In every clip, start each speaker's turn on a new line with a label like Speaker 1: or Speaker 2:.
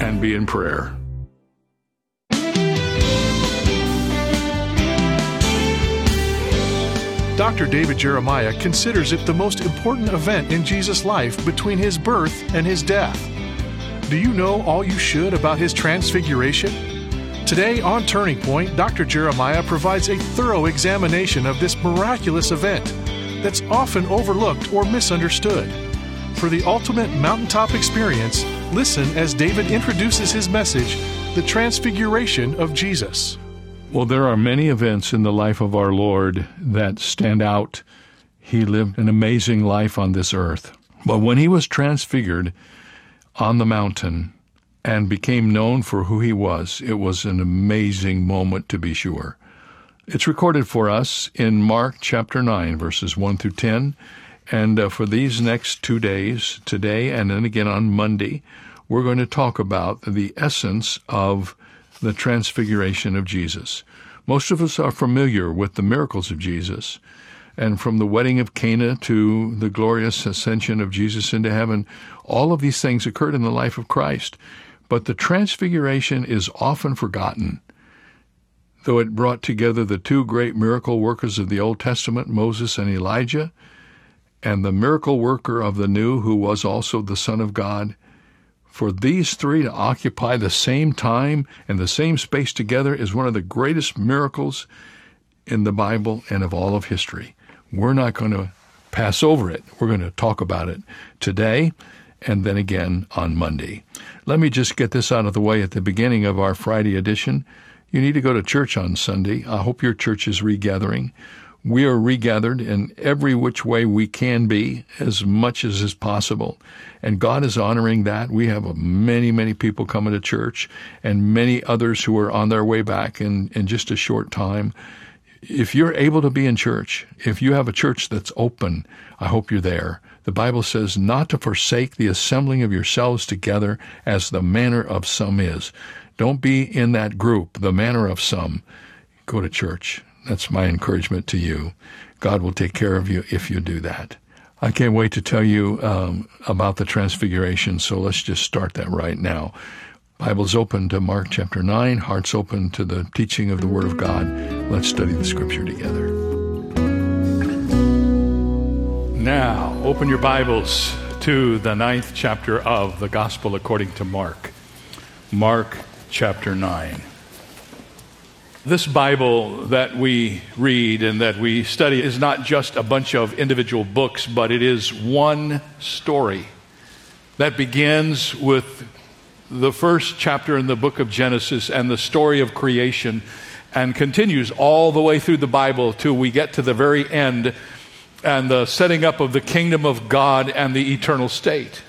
Speaker 1: and be in prayer.
Speaker 2: Dr. David Jeremiah considers it the most important event in Jesus' life between his birth and his death. Do you know all you should about his transfiguration? Today on Turning Point, Dr. Jeremiah provides a thorough examination of this miraculous event that's often overlooked or misunderstood. For the ultimate mountaintop experience, listen as David introduces his message The Transfiguration of Jesus.
Speaker 1: Well, there are many events in the life of our Lord that stand out. He lived an amazing life on this earth. But when he was transfigured on the mountain and became known for who he was, it was an amazing moment to be sure. It's recorded for us in Mark chapter 9, verses 1 through 10. And uh, for these next two days, today and then again on Monday, we're going to talk about the essence of the transfiguration of Jesus. Most of us are familiar with the miracles of Jesus. And from the wedding of Cana to the glorious ascension of Jesus into heaven, all of these things occurred in the life of Christ. But the transfiguration is often forgotten. Though it brought together the two great miracle workers of the Old Testament, Moses and Elijah, and the miracle worker of the new, who was also the Son of God, for these three to occupy the same time and the same space together is one of the greatest miracles in the Bible and of all of history. We're not going to pass over it. We're going to talk about it today and then again on Monday. Let me just get this out of the way at the beginning of our Friday edition. You need to go to church on Sunday. I hope your church is regathering. We are regathered in every which way we can be, as much as is possible. And God is honoring that. We have many, many people coming to church and many others who are on their way back in, in just a short time. If you're able to be in church, if you have a church that's open, I hope you're there. The Bible says not to forsake the assembling of yourselves together as the manner of some is. Don't be in that group, the manner of some. Go to church. That's my encouragement to you. God will take care of you if you do that. I can't wait to tell you um, about the transfiguration, so let's just start that right now. Bibles open to Mark chapter 9, hearts open to the teaching of the Word of God. Let's study the Scripture together. Now, open your Bibles to the ninth chapter of the Gospel according to Mark. Mark chapter 9. This Bible that we read and that we study is not just a bunch of individual books, but it is one story that begins with the first chapter in the book of Genesis and the story of creation and continues all the way through the Bible till we get to the very end and the setting up of the kingdom of God and the eternal state.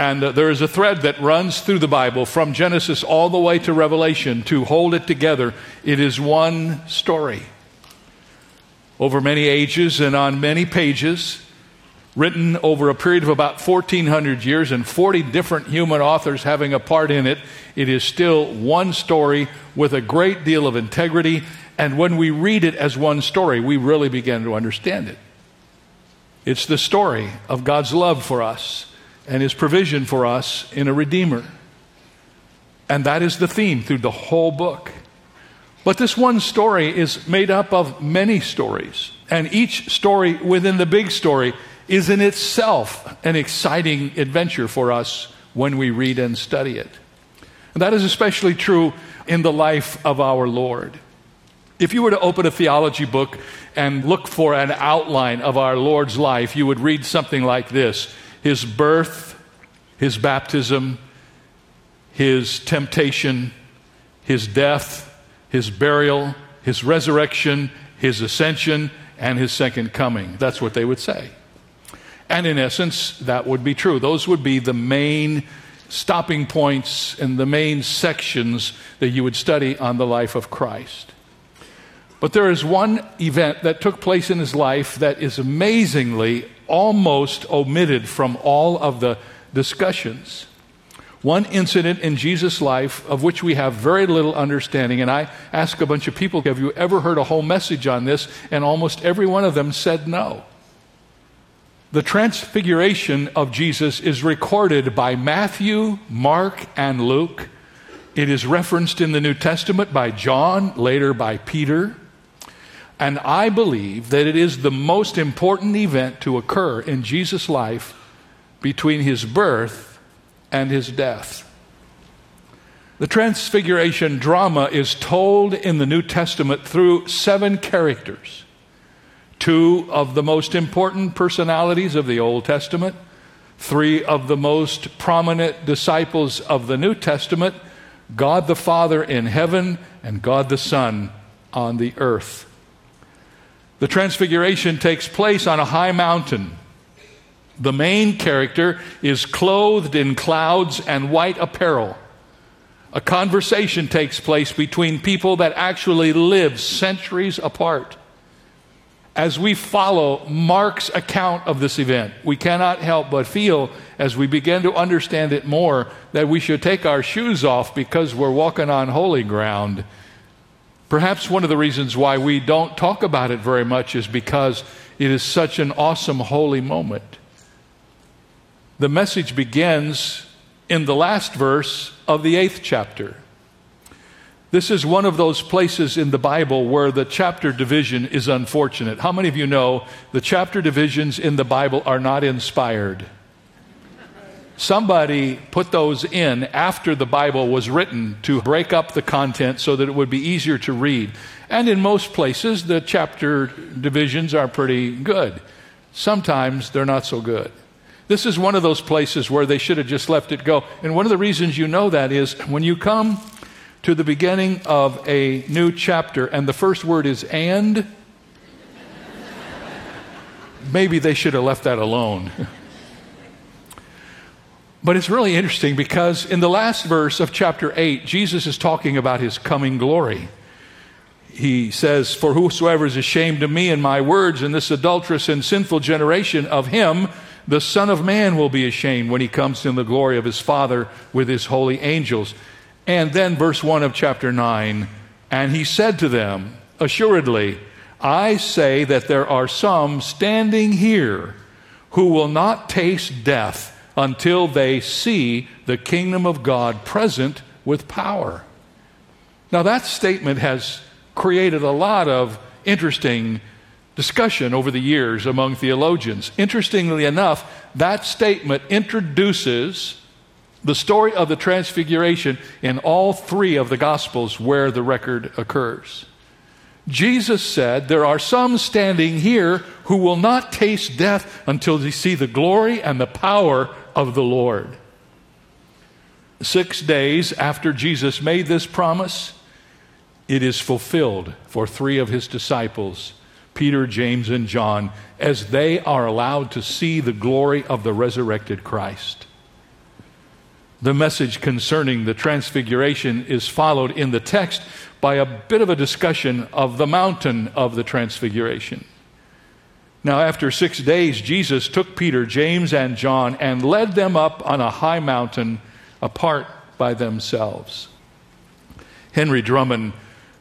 Speaker 1: And uh, there is a thread that runs through the Bible from Genesis all the way to Revelation to hold it together. It is one story. Over many ages and on many pages, written over a period of about 1,400 years and 40 different human authors having a part in it, it is still one story with a great deal of integrity. And when we read it as one story, we really begin to understand it. It's the story of God's love for us and his provision for us in a Redeemer. And that is the theme through the whole book. But this one story is made up of many stories, and each story within the big story is in itself an exciting adventure for us when we read and study it. And that is especially true in the life of our Lord. If you were to open a theology book and look for an outline of our Lord's life, you would read something like this His birth, His baptism, His temptation, His death, His burial, His resurrection, His ascension, and His second coming. That's what they would say. And in essence, that would be true. Those would be the main stopping points and the main sections that you would study on the life of Christ. But there is one event that took place in his life that is amazingly almost omitted from all of the discussions. One incident in Jesus' life of which we have very little understanding. And I asked a bunch of people, Have you ever heard a whole message on this? And almost every one of them said no. The transfiguration of Jesus is recorded by Matthew, Mark, and Luke. It is referenced in the New Testament by John, later by Peter. And I believe that it is the most important event to occur in Jesus' life between his birth and his death. The Transfiguration drama is told in the New Testament through seven characters two of the most important personalities of the Old Testament, three of the most prominent disciples of the New Testament God the Father in heaven and God the Son on the earth. The Transfiguration takes place on a high mountain. The main character is clothed in clouds and white apparel. A conversation takes place between people that actually live centuries apart as we follow Mark's account of this event, we cannot help but feel, as we begin to understand it more, that we should take our shoes off because we're walking on holy ground. Perhaps one of the reasons why we don't talk about it very much is because it is such an awesome, holy moment. The message begins in the last verse of the eighth chapter. This is one of those places in the Bible where the chapter division is unfortunate. How many of you know the chapter divisions in the Bible are not inspired? Somebody put those in after the Bible was written to break up the content so that it would be easier to read. And in most places, the chapter divisions are pretty good. Sometimes they're not so good. This is one of those places where they should have just left it go. And one of the reasons you know that is when you come to the beginning of a new chapter, and the first word is and. Maybe they should have left that alone. but it's really interesting because in the last verse of chapter 8, Jesus is talking about his coming glory. He says, For whosoever is ashamed of me and my words in this adulterous and sinful generation, of him the Son of Man will be ashamed when he comes in the glory of his Father with his holy angels. And then, verse 1 of chapter 9, and he said to them, Assuredly, I say that there are some standing here who will not taste death until they see the kingdom of God present with power. Now, that statement has created a lot of interesting discussion over the years among theologians. Interestingly enough, that statement introduces the story of the Transfiguration in all three of the Gospels where the record occurs. Jesus said, There are some standing here who will not taste death until they see the glory and the power of the Lord. Six days after Jesus made this promise, it is fulfilled for three of his disciples, Peter, James, and John, as they are allowed to see the glory of the resurrected Christ. The message concerning the transfiguration is followed in the text by a bit of a discussion of the mountain of the transfiguration. Now, after six days, Jesus took Peter, James, and John and led them up on a high mountain apart by themselves. Henry Drummond,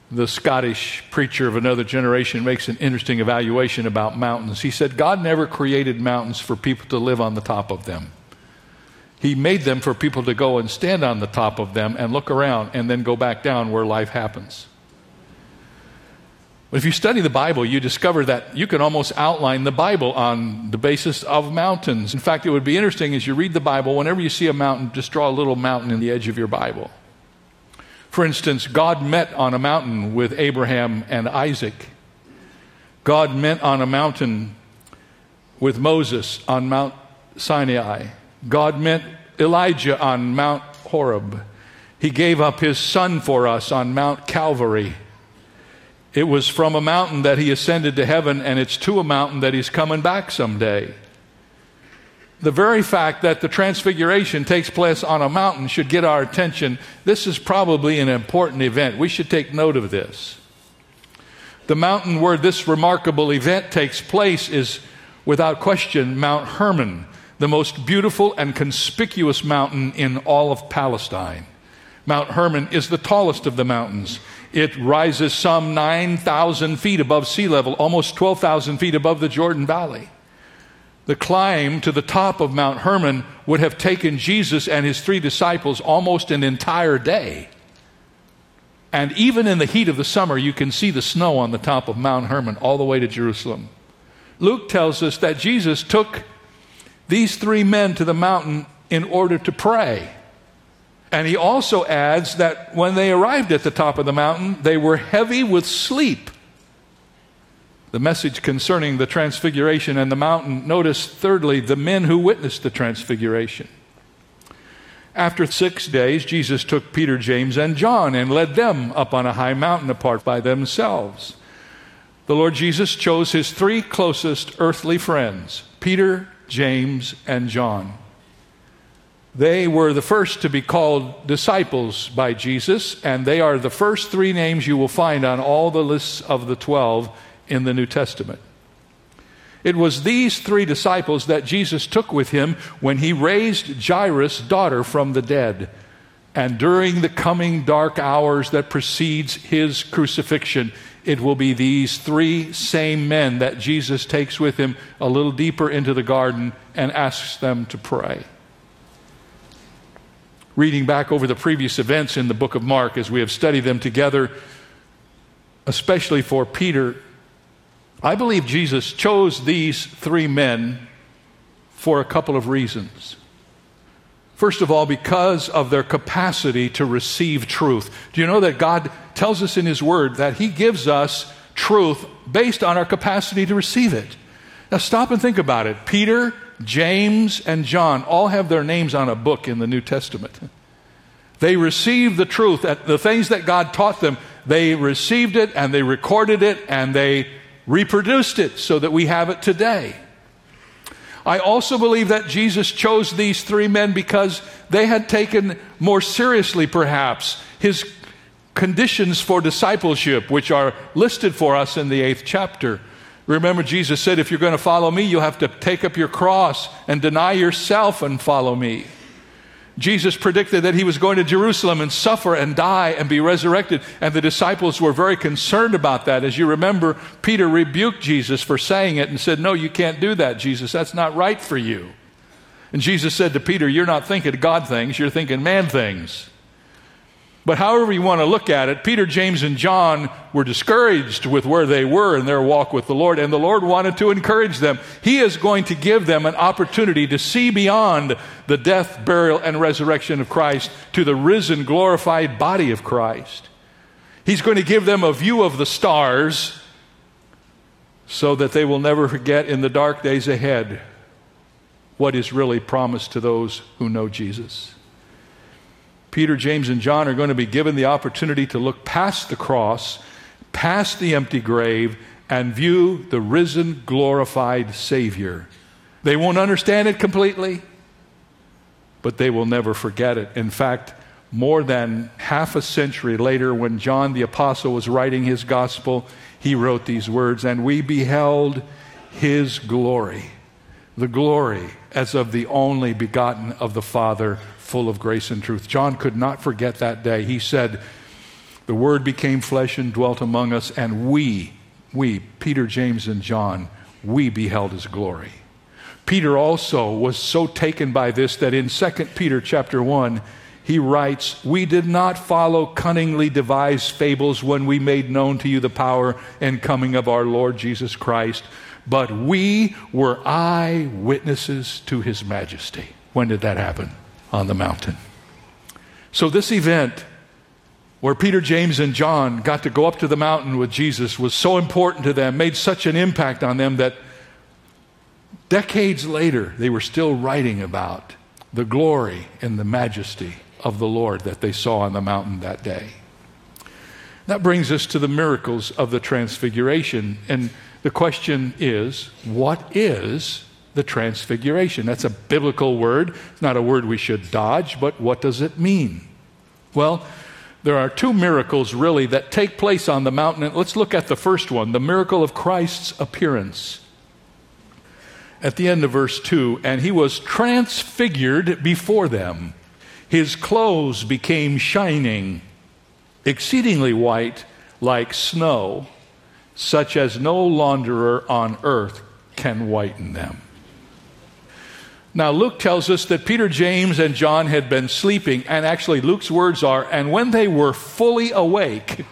Speaker 1: the Scottish preacher of another generation, makes an interesting evaluation about mountains. He said, God never created mountains for people to live on the top of them. He made them for people to go and stand on the top of them and look around and then go back down where life happens. But if you study the Bible, you discover that you can almost outline the Bible on the basis of mountains. In fact, it would be interesting as you read the Bible, whenever you see a mountain, just draw a little mountain in the edge of your Bible. For instance, God met on a mountain with Abraham and Isaac. God met on a mountain with Moses on Mount Sinai. God met Elijah on Mount Horeb. He gave up his son for us on Mount Calvary. It was from a mountain that he ascended to heaven, and it's to a mountain that he's coming back someday. The very fact that the transfiguration takes place on a mountain should get our attention. This is probably an important event. We should take note of this. The mountain where this remarkable event takes place is, without question, Mount Hermon, the most beautiful and conspicuous mountain in all of Palestine. Mount Hermon is the tallest of the mountains. It rises some 9,000 feet above sea level, almost 12,000 feet above the Jordan Valley. The climb to the top of Mount Hermon would have taken Jesus and his three disciples almost an entire day. And even in the heat of the summer, you can see the snow on the top of Mount Hermon all the way to Jerusalem. Luke tells us that Jesus took these three men to the mountain in order to pray. And he also adds that when they arrived at the top of the mountain, they were heavy with sleep the message concerning the transfiguration and the mountain. Notice, thirdly, the men who witnessed the transfiguration. After six days, Jesus took Peter, James, and John and led them up on a high mountain apart by themselves. The Lord Jesus chose his three closest earthly friends Peter, James, and John. They were the first to be called disciples by Jesus, and they are the first three names you will find on all the lists of the twelve in the New Testament. It was these three disciples that Jesus took with him when he raised Jairus' daughter from the dead. And during the coming dark hours that precedes his crucifixion, it will be these three same men that Jesus takes with him a little deeper into the garden and asks them to pray. Reading back over the previous events in the book of Mark as we have studied them together, especially for Peter, I believe Jesus chose these three men for a couple of reasons. First of all, because of their capacity to receive truth. Do you know that God tells us in His Word that He gives us truth based on our capacity to receive it? Now, stop and think about it. Peter, James, and John all have their names on a book in the New Testament. They received the truth, the things that God taught them, they received it and they recorded it and they reproduced it so that we have it today. I also believe that Jesus chose these three men because they had taken more seriously, perhaps, his conditions for discipleship, which are listed for us in the eighth chapter. Remember, Jesus said, If you're going to follow me, you'll have to take up your cross and deny yourself and follow me. Jesus predicted that he was going to Jerusalem and suffer and die and be resurrected. And the disciples were very concerned about that. As you remember, Peter rebuked Jesus for saying it and said, No, you can't do that, Jesus. That's not right for you. And Jesus said to Peter, You're not thinking God things, you're thinking man things. But however you want to look at it, Peter, James, and John were discouraged with where they were in their walk with the Lord, and the Lord wanted to encourage them. He is going to give them an opportunity to see beyond the death, burial, and resurrection of Christ to the risen, glorified body of Christ. He's going to give them a view of the stars so that they will never forget in the dark days ahead what is really promised to those who know Jesus. Peter, James, and John are going to be given the opportunity to look past the cross, past the empty grave, and view the risen, glorified Savior. They won't understand it completely, but they will never forget it. In fact, more than half a century later, when John the Apostle was writing his gospel, he wrote these words And we beheld his glory, the glory as of the only begotten of the Father full of grace and truth. John could not forget that day. He said, The Word became flesh and dwelt among us, and we, we, Peter, James, and John, we beheld his glory. Peter also was so taken by this that in 2 Peter chapter 1, he writes, We did not follow cunningly devised fables when we made known to you the power and coming of our Lord Jesus Christ, but we were eyewitnesses to his majesty. When did that happen? on the mountain. So, this event where Peter, James, and John got to go up to the mountain with Jesus was so important to them, made such an impact on them that decades later they were still writing about the glory and the majesty of the Lord that they saw on the mountain that day. That brings us to the miracles of the Transfiguration. And the question is what is the Transfiguration? That's a biblical word. It's not a word we should dodge, but what does it mean? Well, there are two miracles really that take place on the mountain. Let's look at the first one the miracle of Christ's appearance. At the end of verse 2, and he was transfigured before them. His clothes became shining, exceedingly white, like snow, such as no launderer on earth can whiten them. Now, Luke tells us that Peter, James, and John had been sleeping, and actually, Luke's words are, and when they were fully awake,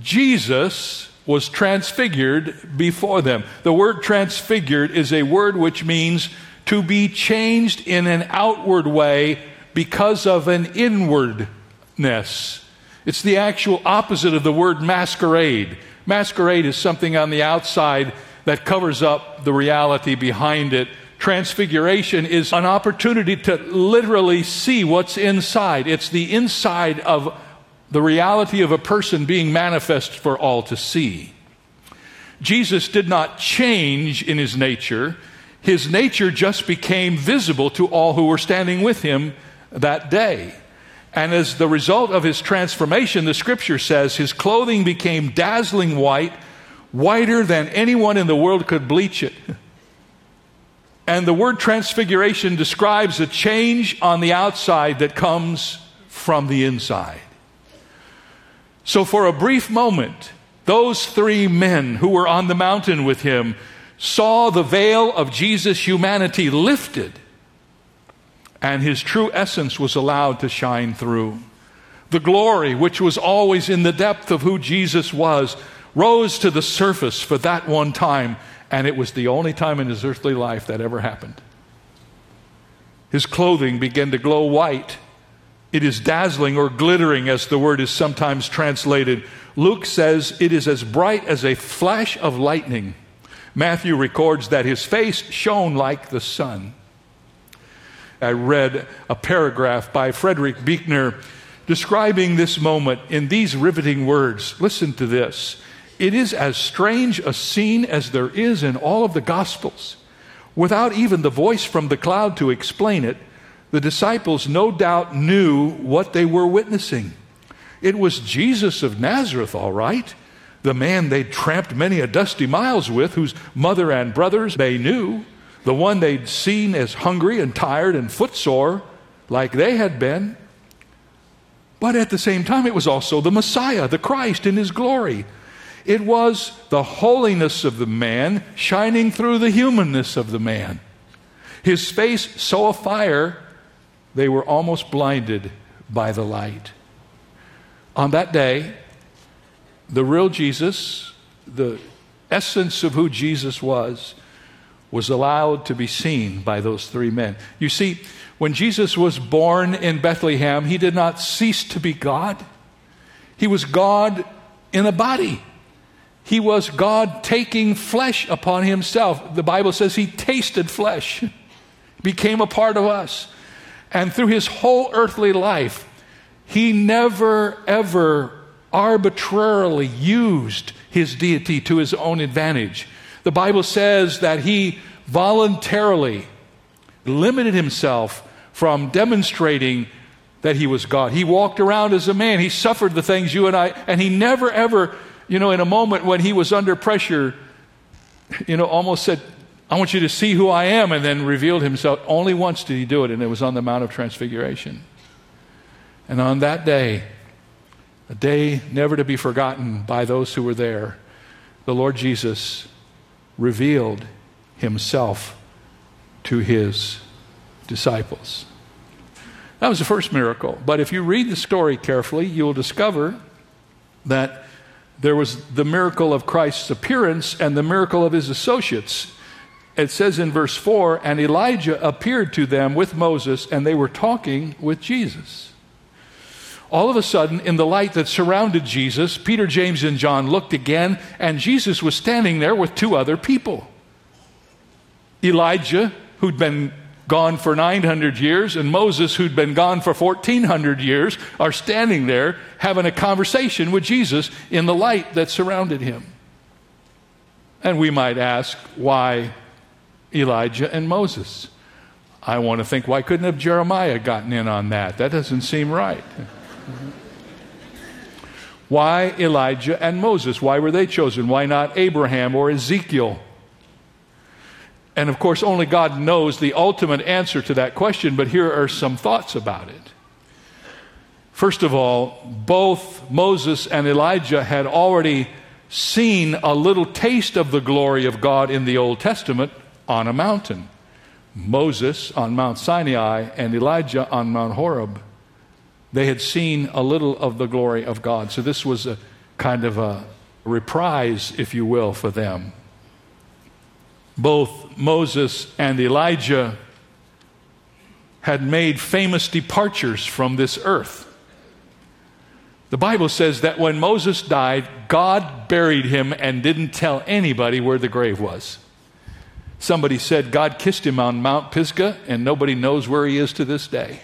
Speaker 1: Jesus was transfigured before them. The word transfigured is a word which means to be changed in an outward way because of an inwardness. It's the actual opposite of the word masquerade. Masquerade is something on the outside that covers up the reality behind it Transfiguration is an opportunity to literally see what's inside. It's the inside of the reality of a person being manifest for all to see. Jesus did not change in his nature, his nature just became visible to all who were standing with him that day. And as the result of his transformation, the scripture says his clothing became dazzling white, whiter than anyone in the world could bleach it. And the word transfiguration describes a change on the outside that comes from the inside. So, for a brief moment, those three men who were on the mountain with him saw the veil of Jesus' humanity lifted, and his true essence was allowed to shine through. The glory, which was always in the depth of who Jesus was, rose to the surface for that one time and it was the only time in his earthly life that ever happened. His clothing began to glow white. It is dazzling or glittering, as the word is sometimes translated. Luke says it is as bright as a flash of lightning. Matthew records that his face shone like the sun. I read a paragraph by Frederick Buechner describing this moment in these riveting words. Listen to this. It is as strange a scene as there is in all of the Gospels. Without even the voice from the cloud to explain it, the disciples no doubt knew what they were witnessing. It was Jesus of Nazareth, all right, the man they'd tramped many a dusty miles with, whose mother and brothers they knew, the one they'd seen as hungry and tired and footsore, like they had been. But at the same time, it was also the Messiah, the Christ in his glory it was the holiness of the man shining through the humanness of the man. His face so afire, they were almost blinded by the light. On that day, the real Jesus, the essence of who Jesus was, was allowed to be seen by those three men. You see, when Jesus was born in Bethlehem, he did not cease to be God. He was God in a body. He was God taking flesh upon himself. The Bible says he tasted flesh, became a part of us. And through his whole earthly life, he never, ever arbitrarily used his deity to his own advantage. The Bible says that he voluntarily limited himself from demonstrating that he was God. He walked around as a man. He suffered the things you and I, and he never ever you know, in a moment when he was under pressure, you know, almost said, I want you to see who I am, and then revealed himself. Only once did he do it, and it was on the Mount of Transfiguration. And on that day, a day never to be forgotten by those who were there, the Lord Jesus revealed himself to his disciples. That was the first miracle. But if you read the story carefully, you will discover that there was the miracle of Christ's appearance and the miracle of his associates. It says in verse 4 and Elijah appeared to them with Moses, and they were talking with Jesus. All of a sudden, in the light that surrounded Jesus, Peter, James, and John looked again, and Jesus was standing there with two other people Elijah, who'd been gone for 900 years, and Moses, who'd been gone for 1400 years, are standing there having a conversation with Jesus in the light that surrounded him. And we might ask, why Elijah and Moses? I want to think, why couldn't have Jeremiah gotten in on that? That doesn't seem right. Why Elijah and Moses? Why were they chosen? Why not Abraham or Ezekiel? And of course, only God knows the ultimate answer to that question, but here are some thoughts about it. First of all, both Moses and Elijah had already seen a little taste of the glory of God in the Old Testament on a mountain. Moses on Mount Sinai and Elijah on Mount Horeb. They had seen a little of the glory of God. So this was a kind of a reprise, if you will, for them. Both Moses and Elijah had made famous departures from this earth. The Bible says that when Moses died, God buried him and didn't tell anybody where the grave was. Somebody said God kissed him on Mount Pisgah, and nobody knows where he is to this day.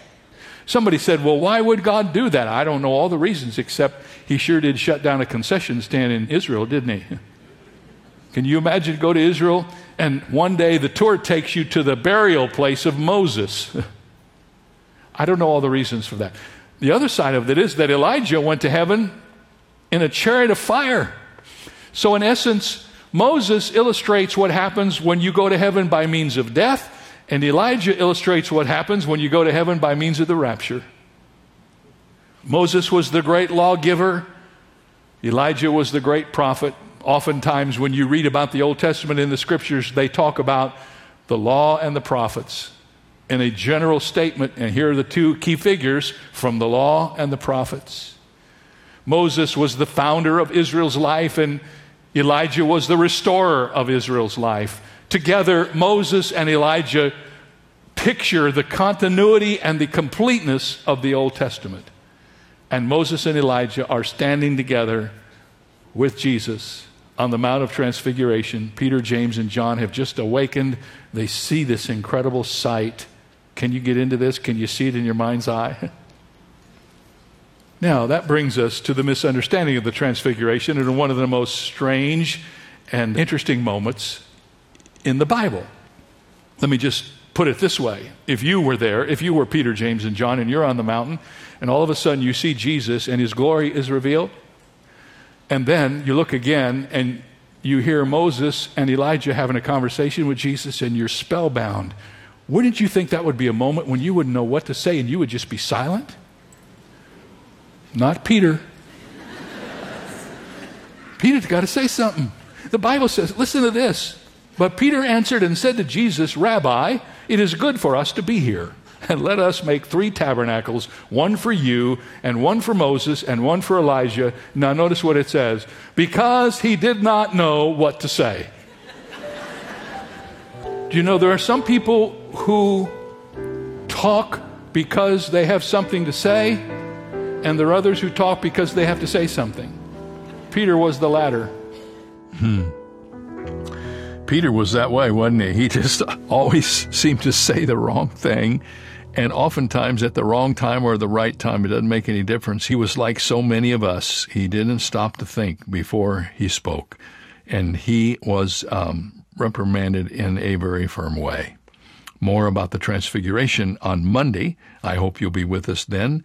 Speaker 1: Somebody said, Well, why would God do that? I don't know all the reasons, except he sure did shut down a concession stand in Israel, didn't he? Can you imagine go to Israel and one day the tour takes you to the burial place of Moses? I don't know all the reasons for that. The other side of it is that Elijah went to heaven in a chariot of fire. So, in essence, Moses illustrates what happens when you go to heaven by means of death, and Elijah illustrates what happens when you go to heaven by means of the rapture. Moses was the great lawgiver, Elijah was the great prophet. Oftentimes, when you read about the Old Testament in the scriptures, they talk about the law and the prophets in a general statement. And here are the two key figures from the law and the prophets. Moses was the founder of Israel's life, and Elijah was the restorer of Israel's life. Together, Moses and Elijah picture the continuity and the completeness of the Old Testament. And Moses and Elijah are standing together with Jesus on the Mount of Transfiguration. Peter, James, and John have just awakened. They see this incredible sight. Can you get into this? Can you see it in your mind's eye? Now, that brings us to the misunderstanding of the Transfiguration and one of the most strange and interesting moments in the Bible. Let me just put it this way. If you were there, if you were Peter, James, and John, and you're on the mountain, and all of a sudden you see Jesus and his glory is revealed, and then you look again and you hear Moses and Elijah having a conversation with Jesus, and you're spellbound. Wouldn't you think that would be a moment when you wouldn't know what to say and you would just be silent? Not Peter. Peter's got to say something. The Bible says, listen to this. But Peter answered and said to Jesus, Rabbi, it is good for us to be here. And let us make three tabernacles one for you, and one for Moses, and one for Elijah. Now, notice what it says because he did not know what to say. Do you know there are some people who talk because they have something to say, and there are others who talk because they have to say something. Peter was the latter.
Speaker 3: Hmm. Peter was that way, wasn't he? He just always seemed to say the wrong thing, and oftentimes at the wrong time or the right time. It doesn't make any difference. He was like so many of us. He didn't stop to think before he spoke, and he was um, reprimanded in a very firm way. More about the Transfiguration on Monday. I hope you'll be with us then.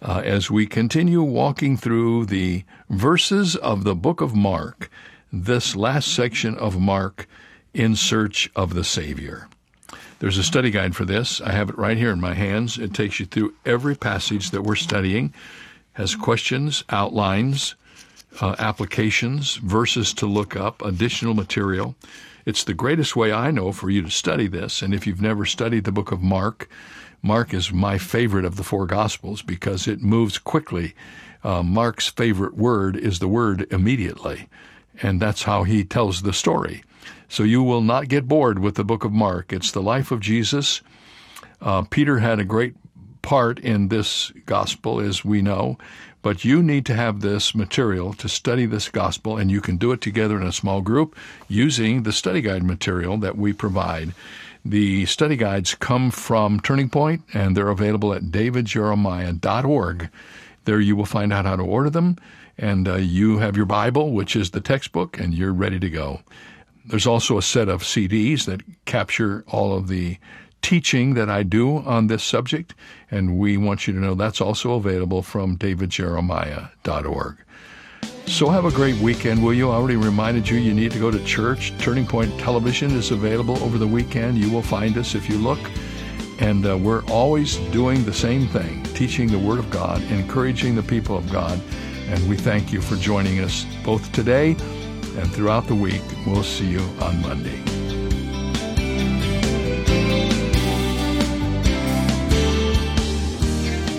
Speaker 3: Uh, as we continue walking through the verses of the book of Mark, this last section of Mark in search of the Savior. There's a study guide for this. I have it right here in my hands. It takes you through every passage that we're studying, has questions, outlines, uh, applications, verses to look up, additional material. It's the greatest way I know for you to study this. And if you've never studied the book of Mark, Mark is my favorite of the four Gospels because it moves quickly. Uh, Mark's favorite word is the word immediately, and that's how he tells the story. So you will not get bored with the book of Mark. It's the life of Jesus. Uh, Peter had a great
Speaker 1: part in this gospel, as we know, but you need to have this material to study this gospel, and you can do it together in a small group using the study guide material that we provide. The study guides come from Turning Point, and they're available at davidjeremiah.org. There you will find out how to order them, and uh, you have your Bible, which is the textbook, and you're ready to go. There's also a set of CDs that capture all of the teaching that I do on this subject, and we want you to know that's also available from davidjeremiah.org. So have a great weekend, will you? I already reminded you you need to go to church. Turning Point Television is available over the weekend. You will find us if you look. And uh, we're always doing the same thing teaching the Word of God, encouraging the people of God. And we thank you for joining us both today and throughout the week. We'll see you on Monday.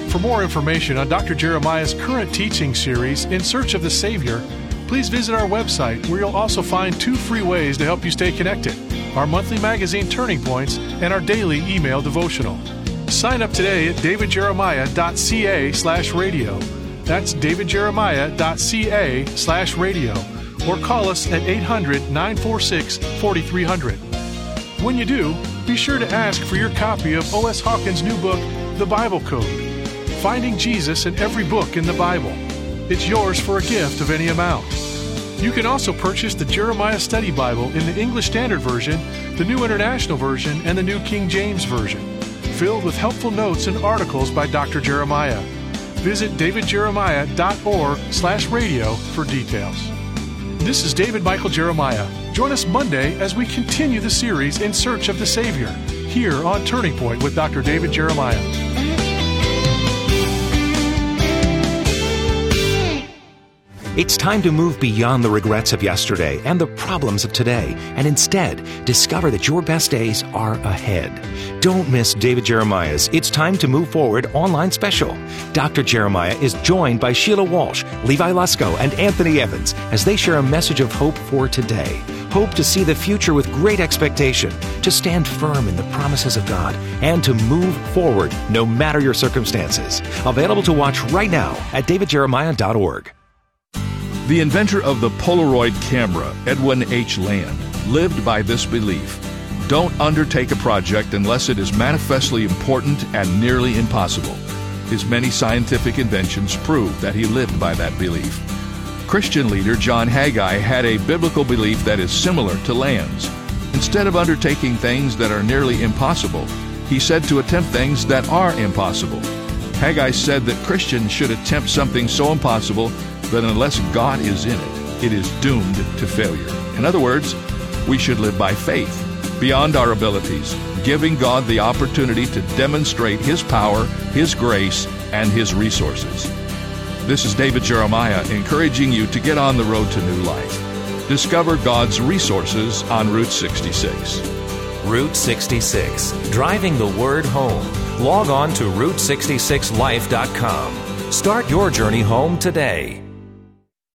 Speaker 2: For more information on Dr. Jeremiah's current teaching series, In Search of the Savior, please visit our website where you'll also find two free ways to help you stay connected our monthly magazine Turning Points and our daily email devotional. Sign up today at davidjeremiah.ca slash radio. That's davidjeremiah.ca slash radio. Or call us at 800 946 4300. When you do, be sure to ask for your copy of O.S. Hawkins' new book, The Bible Code Finding Jesus in Every Book in the Bible. It's yours for a gift of any amount. You can also purchase the Jeremiah Study Bible in the English Standard Version, the New International Version, and the New King James Version, filled with helpful notes and articles by Dr. Jeremiah. Visit davidjeremiah.org slash radio for details. This is David Michael Jeremiah. Join us Monday as we continue the series In Search of the Savior, here on Turning Point with Dr. David Jeremiah.
Speaker 4: It's time to move beyond the regrets of yesterday and the problems of today and instead discover that your best days are ahead. Don't miss David Jeremiah's It's Time to Move Forward online special. Dr. Jeremiah is joined by Sheila Walsh, Levi Lusko, and Anthony Evans as they share a message of hope for today. Hope to see the future with great expectation, to stand firm in the promises of God, and to move forward no matter your circumstances. Available to watch right now at davidjeremiah.org.
Speaker 1: The inventor of the Polaroid camera, Edwin H. Land, lived by this belief don't undertake a project unless it is manifestly important and nearly impossible. His many scientific inventions prove that he lived by that belief. Christian leader John Haggai had a biblical belief that is similar to Land's. Instead of undertaking things that are nearly impossible, he said to attempt things that are impossible. Haggai said that Christians should attempt something so impossible that unless God is in it, it is doomed to failure. In other words, we should live by faith, beyond our abilities, giving God the opportunity to demonstrate His power, His grace, and His resources. This is David Jeremiah encouraging you to get on the road to new life. Discover God's resources on Route 66.
Speaker 4: Route 66, driving the word home. Log on to Route66Life.com. Start your journey home today.